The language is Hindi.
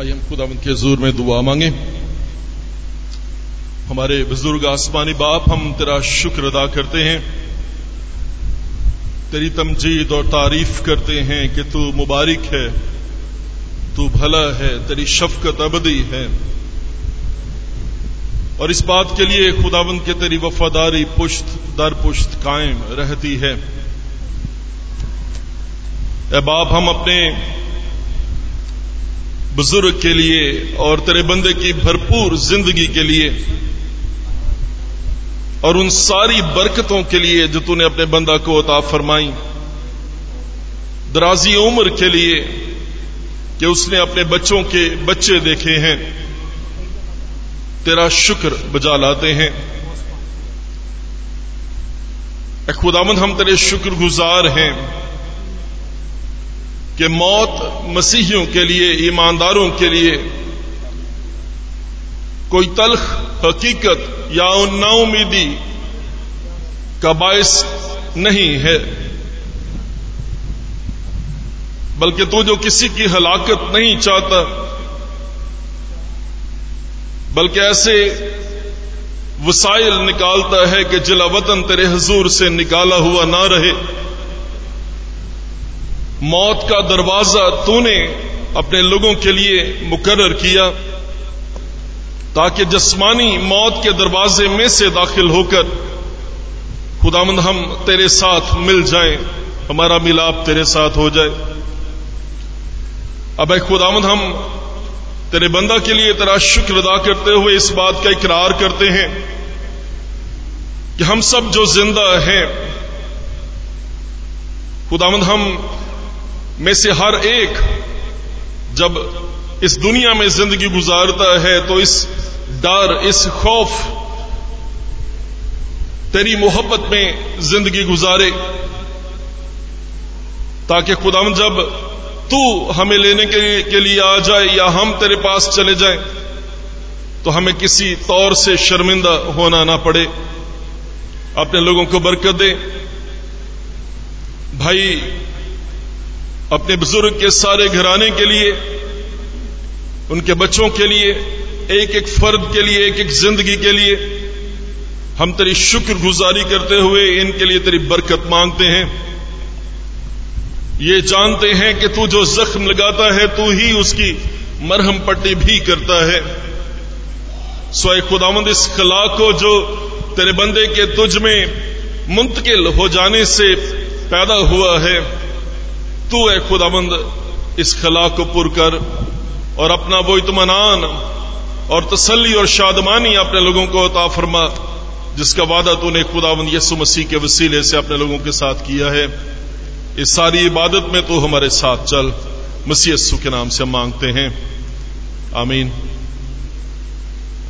आइए हम खुदावंद के ज़ोर में दुआ मांगे। हमारे बुज़ुर्ग आसमानी बाप, हम तेरा शुक्र अदा करते हैं। तेरी तमजीद और तारीफ़ करते हैं कि तू मुबारक है, तू भला है, तेरी शफकत अबदी है। और इस बात के लिए खुदावंद के तेरी वफादारी पुश्त, दर पुश्त कायम रहती है। ए बाप, हम अपने बुज़ुर्ग के लिए और तेरे बंदे की भरपूर ज़िंदगी के लिए और उन सारी बरकतों के लिए जो तूने अपने बंदा को अता फरमाई। दराजी उम्र के लिए कि उसने अपने बच्चों के बच्चे देखे हैं। तेरा शुक्र बजा लाते हैं। खुदामंद, हम तेरे शुक्रगुजार हैं। कि मौत मसीहियों के लिए, ईमानदारों के लिए कोई तलख, हकीकत या नाउमीदी का बायस नहीं है। बल्कि तू जो किसी की हलाकत नहीं चाहता, बल्कि ऐसे वसाइल निकालता है कि जिला वतन तेरे हजूर से निकाला हुआ ना रहे। मौत का दरवाज़ा तूने अपने लोगों के लिए मुकर्र किया, ताकि जस्मानी मौत के दरवाजे में से दाखिल होकर खुदामंद हम तेरे साथ मिल जाएँ, हमारा मिलाप तेरे साथ हो जाए। अब खुदामंद हम तेरे बंदा के लिए तेरा शुक्र अदा करते हुए इस बात का इकरार करते हैं कि हम सब जो ज़िंदा हैं, खुदामंद हम में से हर एक जब इस दुनिया में ज़िंदगी गुजारता है तो इस डर, इस खौफ तेरी मोहब्बत में ज़िंदगी गुजारे। ताकि खुदाम जब तू हमें लेने के लिए आ जाए या हम तेरे पास चले जाए तो हमें किसी तौर से शर्मिंदा होना ना पड़े। अपने लोगों को बरकत दे। भाई अपने बुज़ुर्ग के सारे घराने के लिए, उनके बच्चों के लिए एक एक फर्द के लिए एक एक ज़िंदगी के लिए, हम तेरी शुक्र गुजारी करते हुए इनके लिए तेरी बरकत मांगते हैं। ये जानते हैं कि तू जो जख्म लगाता है, तू ही उसकी मरहम पट्टी भी करता है। सोए खुदावंद, इस खला को जो तेरे बंदे के तुझ में मुंतकिल हो जाने से पैदा हुआ है। तू है खुदाबंद। इस खला को पुर कर और अपना वो इतमान और तसली और शादमानी अपने लोगों को अता फरमा, जिसका वादा तूने खुदाबंद यसु मसीह के वसीले से अपने लोगों के साथ किया है। इस सारी इबादत में तू हमारे साथ चल। मसीह के नाम से मांगते हैं। आमीन।